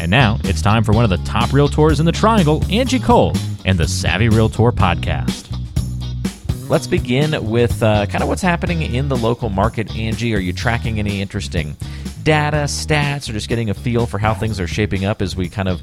And now it's time for one of the top realtors in the triangle, Angie Cole, and the Savvy Realtor podcast. Let's begin with uh, kind of what's happening in the local market. Angie, are you tracking any interesting data, stats, or just getting a feel for how things are shaping up as we kind of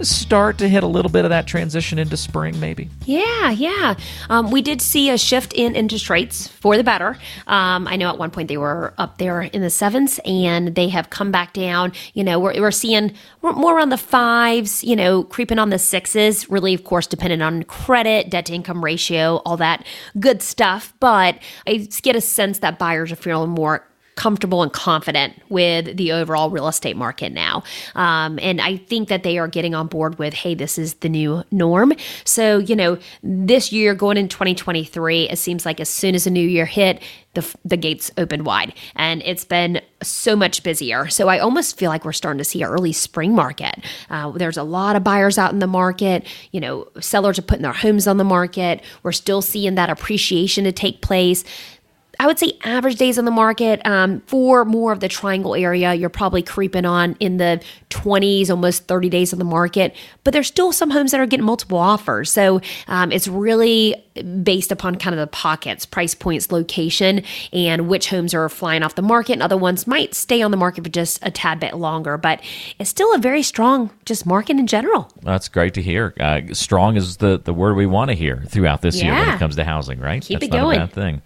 start to hit a little bit of that transition into spring, maybe? Yeah, yeah. Um, we did see a shift in interest rates for the better. Um, I know at one point they were up there in the sevens and they have come back down. You know, we're, we're seeing more around the fives, you know, creeping on the sixes, really, of course, dependent on credit, debt to income ratio, all that good stuff. But I get a sense that buyers are feeling more comfortable and confident with the overall real estate market now. Um, and I think that they are getting on board with, hey, this is the new norm. So, you know, this year going in 2023, it seems like as soon as a new year hit, the, the gates opened wide and it's been so much busier. So I almost feel like we're starting to see an early spring market. Uh, there's a lot of buyers out in the market. You know, sellers are putting their homes on the market. We're still seeing that appreciation to take place. I would say average days on the market um, for more of the triangle area, you're probably creeping on in the 20s, almost 30 days on the market. But there's still some homes that are getting multiple offers. So um, it's really based upon kind of the pockets, price points, location, and which homes are flying off the market. And other ones might stay on the market for just a tad bit longer. But it's still a very strong just market in general. That's great to hear. Uh, strong is the, the word we want to hear throughout this yeah. year when it comes to housing, right? Keep That's it going. Not a bad thing.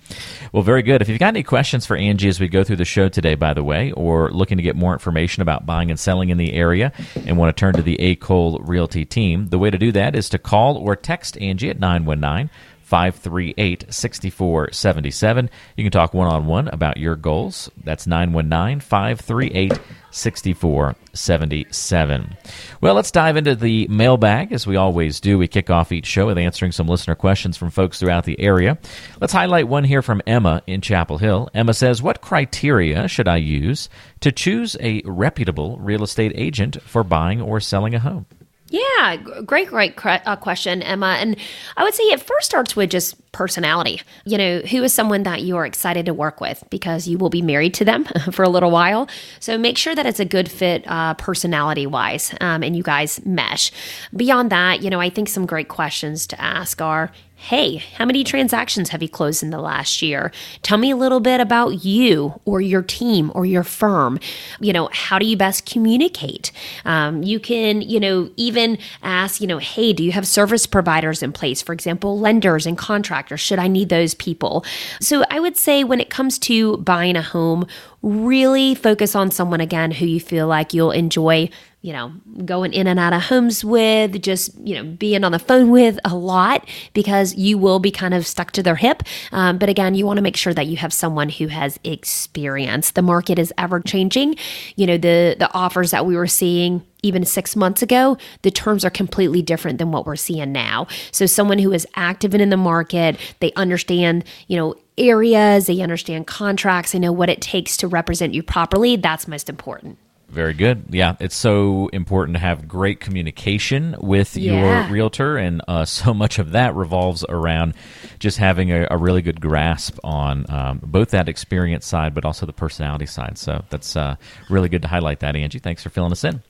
Well, very good. If you've got any questions for Angie as we go through the show today, by the way, or looking to get more information about buying and selling in the area and want to turn to the A. Cole Realty team, the way to do that is to call or text Angie at 919- 538 6477. You can talk one on one about your goals. That's 919 538 6477. Well, let's dive into the mailbag as we always do. We kick off each show with answering some listener questions from folks throughout the area. Let's highlight one here from Emma in Chapel Hill. Emma says, What criteria should I use to choose a reputable real estate agent for buying or selling a home? Yeah, great, great uh, question, Emma. And I would say it first starts with just personality. You know, who is someone that you are excited to work with because you will be married to them for a little while. So make sure that it's a good fit uh, personality wise um, and you guys mesh. Beyond that, you know, I think some great questions to ask are Hey, how many transactions have you closed in the last year? Tell me a little bit about you or your team or your firm. You know, how do you best communicate? Um, you can, you know, even ask, you know, hey, do you have service providers in place? For example, lenders and contractors. Should I need those people? So I would say when it comes to buying a home, really focus on someone again who you feel like you'll enjoy you know, going in and out of homes with, just, you know, being on the phone with a lot because you will be kind of stuck to their hip. Um, but again, you want to make sure that you have someone who has experience. The market is ever changing. You know, the, the offers that we were seeing even six months ago, the terms are completely different than what we're seeing now. So someone who is active and in the market, they understand, you know, areas, they understand contracts, they know what it takes to represent you properly. That's most important. Very good. Yeah, it's so important to have great communication with yeah. your realtor, and uh, so much of that revolves around just having a, a really good grasp on um, both that experience side, but also the personality side. So that's uh, really good to highlight that, Angie. Thanks for filling us in.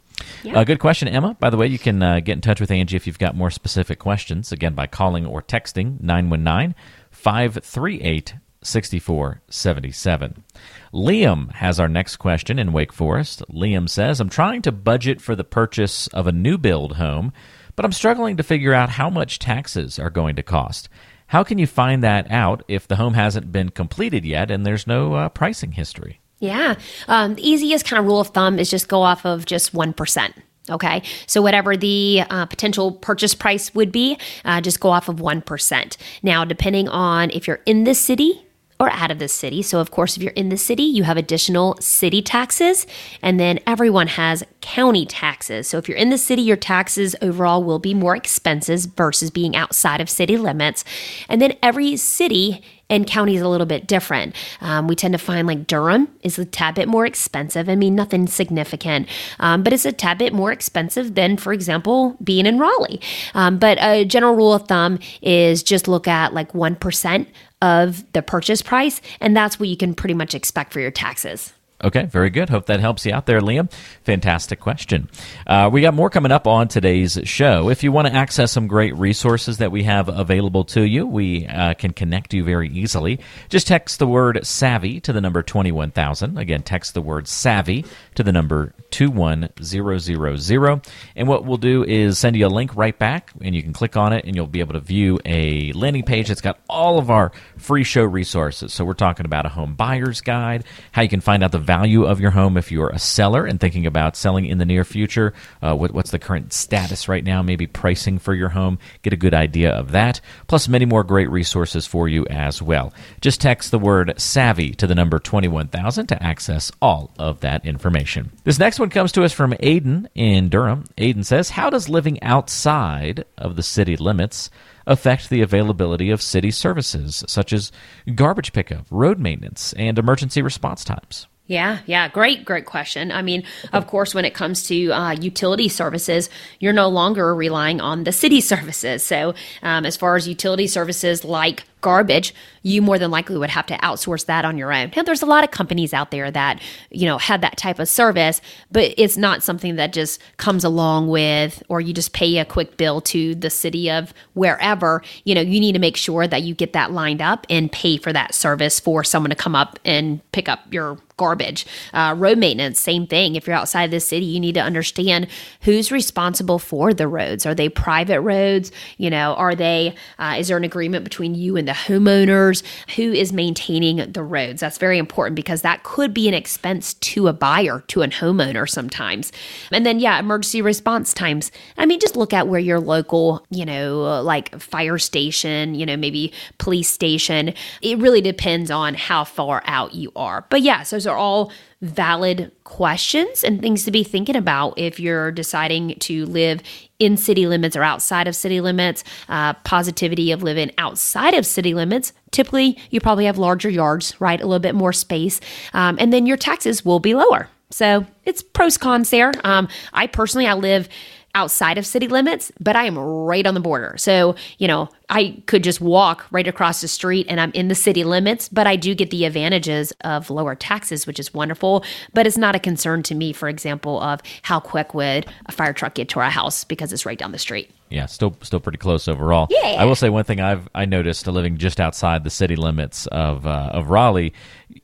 Yeah. Uh, good question, Emma. By the way, you can uh, get in touch with Angie if you've got more specific questions, again, by calling or texting 919 538 6477. Liam has our next question in Wake Forest. Liam says, I'm trying to budget for the purchase of a new build home, but I'm struggling to figure out how much taxes are going to cost. How can you find that out if the home hasn't been completed yet and there's no uh, pricing history? Yeah. Um, the easiest kind of rule of thumb is just go off of just 1%. Okay, so whatever the uh, potential purchase price would be, uh, just go off of 1%. Now, depending on if you're in the city or out of the city. So, of course, if you're in the city, you have additional city taxes, and then everyone has county taxes. So, if you're in the city, your taxes overall will be more expenses versus being outside of city limits. And then every city and county is a little bit different. Um, we tend to find like Durham is a tad bit more expensive. I mean, nothing significant, um, but it's a tad bit more expensive than, for example, being in Raleigh. Um, but a general rule of thumb is just look at like 1% of the purchase price, and that's what you can pretty much expect for your taxes. Okay, very good. Hope that helps you out there, Liam. Fantastic question. Uh, we got more coming up on today's show. If you want to access some great resources that we have available to you, we uh, can connect you very easily. Just text the word savvy to the number 21000. Again, text the word savvy to the number 21000. And what we'll do is send you a link right back, and you can click on it, and you'll be able to view a landing page that's got all of our free show resources. So we're talking about a home buyer's guide, how you can find out the value of your home if you're a seller and thinking about selling in the near future. Uh, what, what's the current status right now? Maybe pricing for your home. Get a good idea of that. Plus, many more great resources for you as well. Just text the word savvy to the number 21000 to access all of that information. This next one comes to us from Aiden in Durham. Aiden says, How does living outside of the city limits affect the availability of city services such as garbage pickup, road maintenance, and emergency response times? Yeah, yeah, great, great question. I mean, of course, when it comes to uh, utility services, you're no longer relying on the city services. So, um, as far as utility services like garbage, you more than likely would have to outsource that on your own. Now, there's a lot of companies out there that, you know, have that type of service, but it's not something that just comes along with, or you just pay a quick bill to the city of wherever. You know, you need to make sure that you get that lined up and pay for that service for someone to come up and pick up your garbage. Uh, road maintenance, same thing. If you're outside of the city, you need to understand who's responsible for the roads. Are they private roads? You know, are they, uh, is there an agreement between you and the homeowners? Who is maintaining the roads? That's very important because that could be an expense to a buyer, to a homeowner sometimes. And then, yeah, emergency response times. I mean, just look at where your local, you know, like fire station, you know, maybe police station. It really depends on how far out you are. But yeah, so are all valid questions and things to be thinking about if you're deciding to live in city limits or outside of city limits. Uh, positivity of living outside of city limits. Typically, you probably have larger yards, right? A little bit more space. Um, and then your taxes will be lower. So it's pros cons there. Um, I personally, I live outside of city limits, but I am right on the border. So, you know, I could just walk right across the street and I'm in the city limits, but I do get the advantages of lower taxes, which is wonderful. But it's not a concern to me, for example, of how quick would a fire truck get to our house because it's right down the street. Yeah, still still pretty close overall. Yeah. I will say one thing I've I noticed living just outside the city limits of uh, of Raleigh,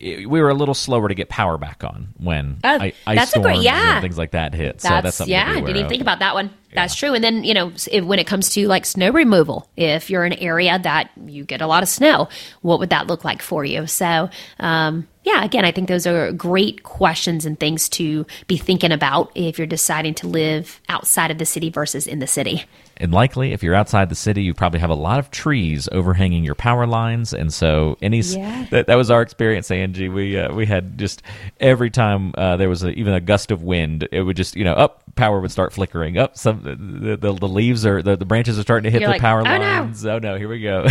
we were a little slower to get power back on when oh, I, ice storms great, yeah. and things like that hit. That's, so that's something yeah. didn't even think about that one. That's true. And then, you know, if, when it comes to like snow removal, if you're in an area that you get a lot of snow, what would that look like for you? So, um, yeah, again, I think those are great questions and things to be thinking about if you're deciding to live outside of the city versus in the city. And likely, if you're outside the city, you probably have a lot of trees overhanging your power lines, and so any yeah. that, that was our experience, Angie. We uh, we had just every time uh, there was a, even a gust of wind, it would just you know up power would start flickering up. Some the, the, the leaves are the, the branches are starting to hit you're the like, power oh, lines. No. Oh no, here we go.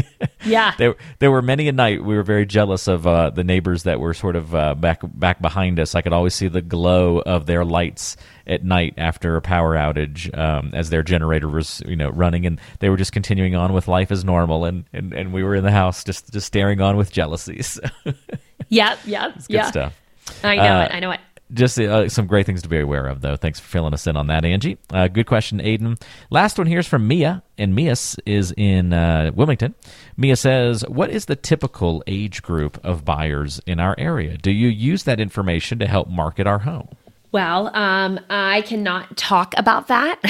yeah, there there were many a night we were very jealous of uh, the neighbors that were sort of uh, back back behind us. I could always see the glow of their lights at night after a power outage um, as their generator was you know running and they were just continuing on with life as normal and, and, and we were in the house just just staring on with jealousy so. yep yep it's good yeah. stuff i know uh, it i know it just uh, some great things to be aware of, though. Thanks for filling us in on that, Angie. Uh, good question, Aiden. Last one here is from Mia, and Mia is in uh, Wilmington. Mia says, What is the typical age group of buyers in our area? Do you use that information to help market our home? Well, um, I cannot talk about that.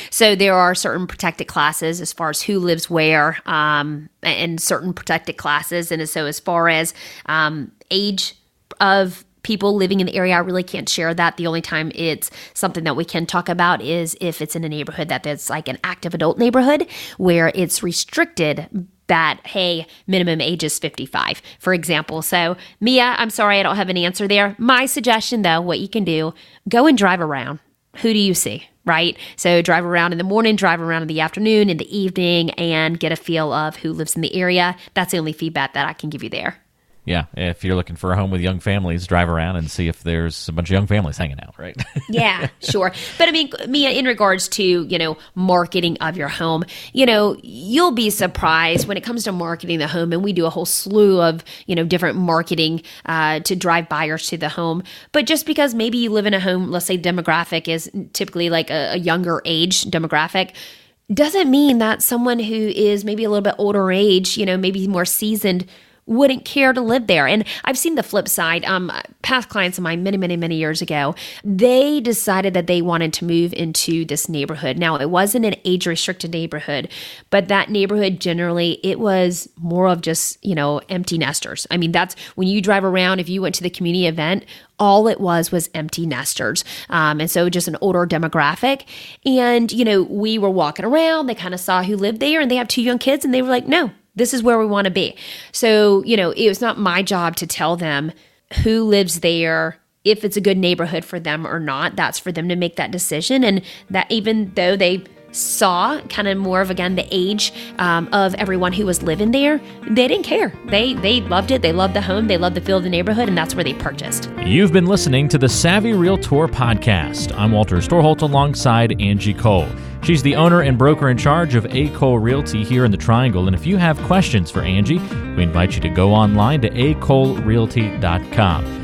so there are certain protected classes as far as who lives where, um, and certain protected classes. And so as far as um, age of people living in the area, I really can't share that. The only time it's something that we can talk about is if it's in a neighborhood that that's like an active adult neighborhood where it's restricted that, hey, minimum age is 55, for example. So, Mia, I'm sorry I don't have an answer there. My suggestion, though, what you can do, go and drive around. Who do you see? Right? So, drive around in the morning, drive around in the afternoon, in the evening, and get a feel of who lives in the area. That's the only feedback that I can give you there yeah, if you're looking for a home with young families, drive around and see if there's a bunch of young families hanging out, right? yeah, sure. But I mean, Mia, in regards to, you know, marketing of your home, you know, you'll be surprised when it comes to marketing the home. And we do a whole slew of, you know, different marketing uh, to drive buyers to the home. But just because maybe you live in a home, let's say demographic is typically like a, a younger age demographic, doesn't mean that someone who is maybe a little bit older age, you know, maybe more seasoned, wouldn't care to live there. And I've seen the flip side. Um, past clients of mine many, many, many years ago, they decided that they wanted to move into this neighborhood. Now, it wasn't an age restricted neighborhood, but that neighborhood generally, it was more of just, you know, empty nesters. I mean, that's when you drive around, if you went to the community event, all it was was empty nesters. Um, and so just an older demographic. And, you know, we were walking around, they kind of saw who lived there, and they have two young kids, and they were like, no, this is where we want to be. So, you know, it was not my job to tell them who lives there, if it's a good neighborhood for them or not. That's for them to make that decision. And that even though they saw kind of more of again the age um, of everyone who was living there they didn't care they they loved it they loved the home they loved the feel of the neighborhood and that's where they purchased you've been listening to the savvy realtor podcast i'm walter storholt alongside angie cole She's the owner and broker in charge of A. Cole Realty here in the Triangle. And if you have questions for Angie, we invite you to go online to acolerealty.com.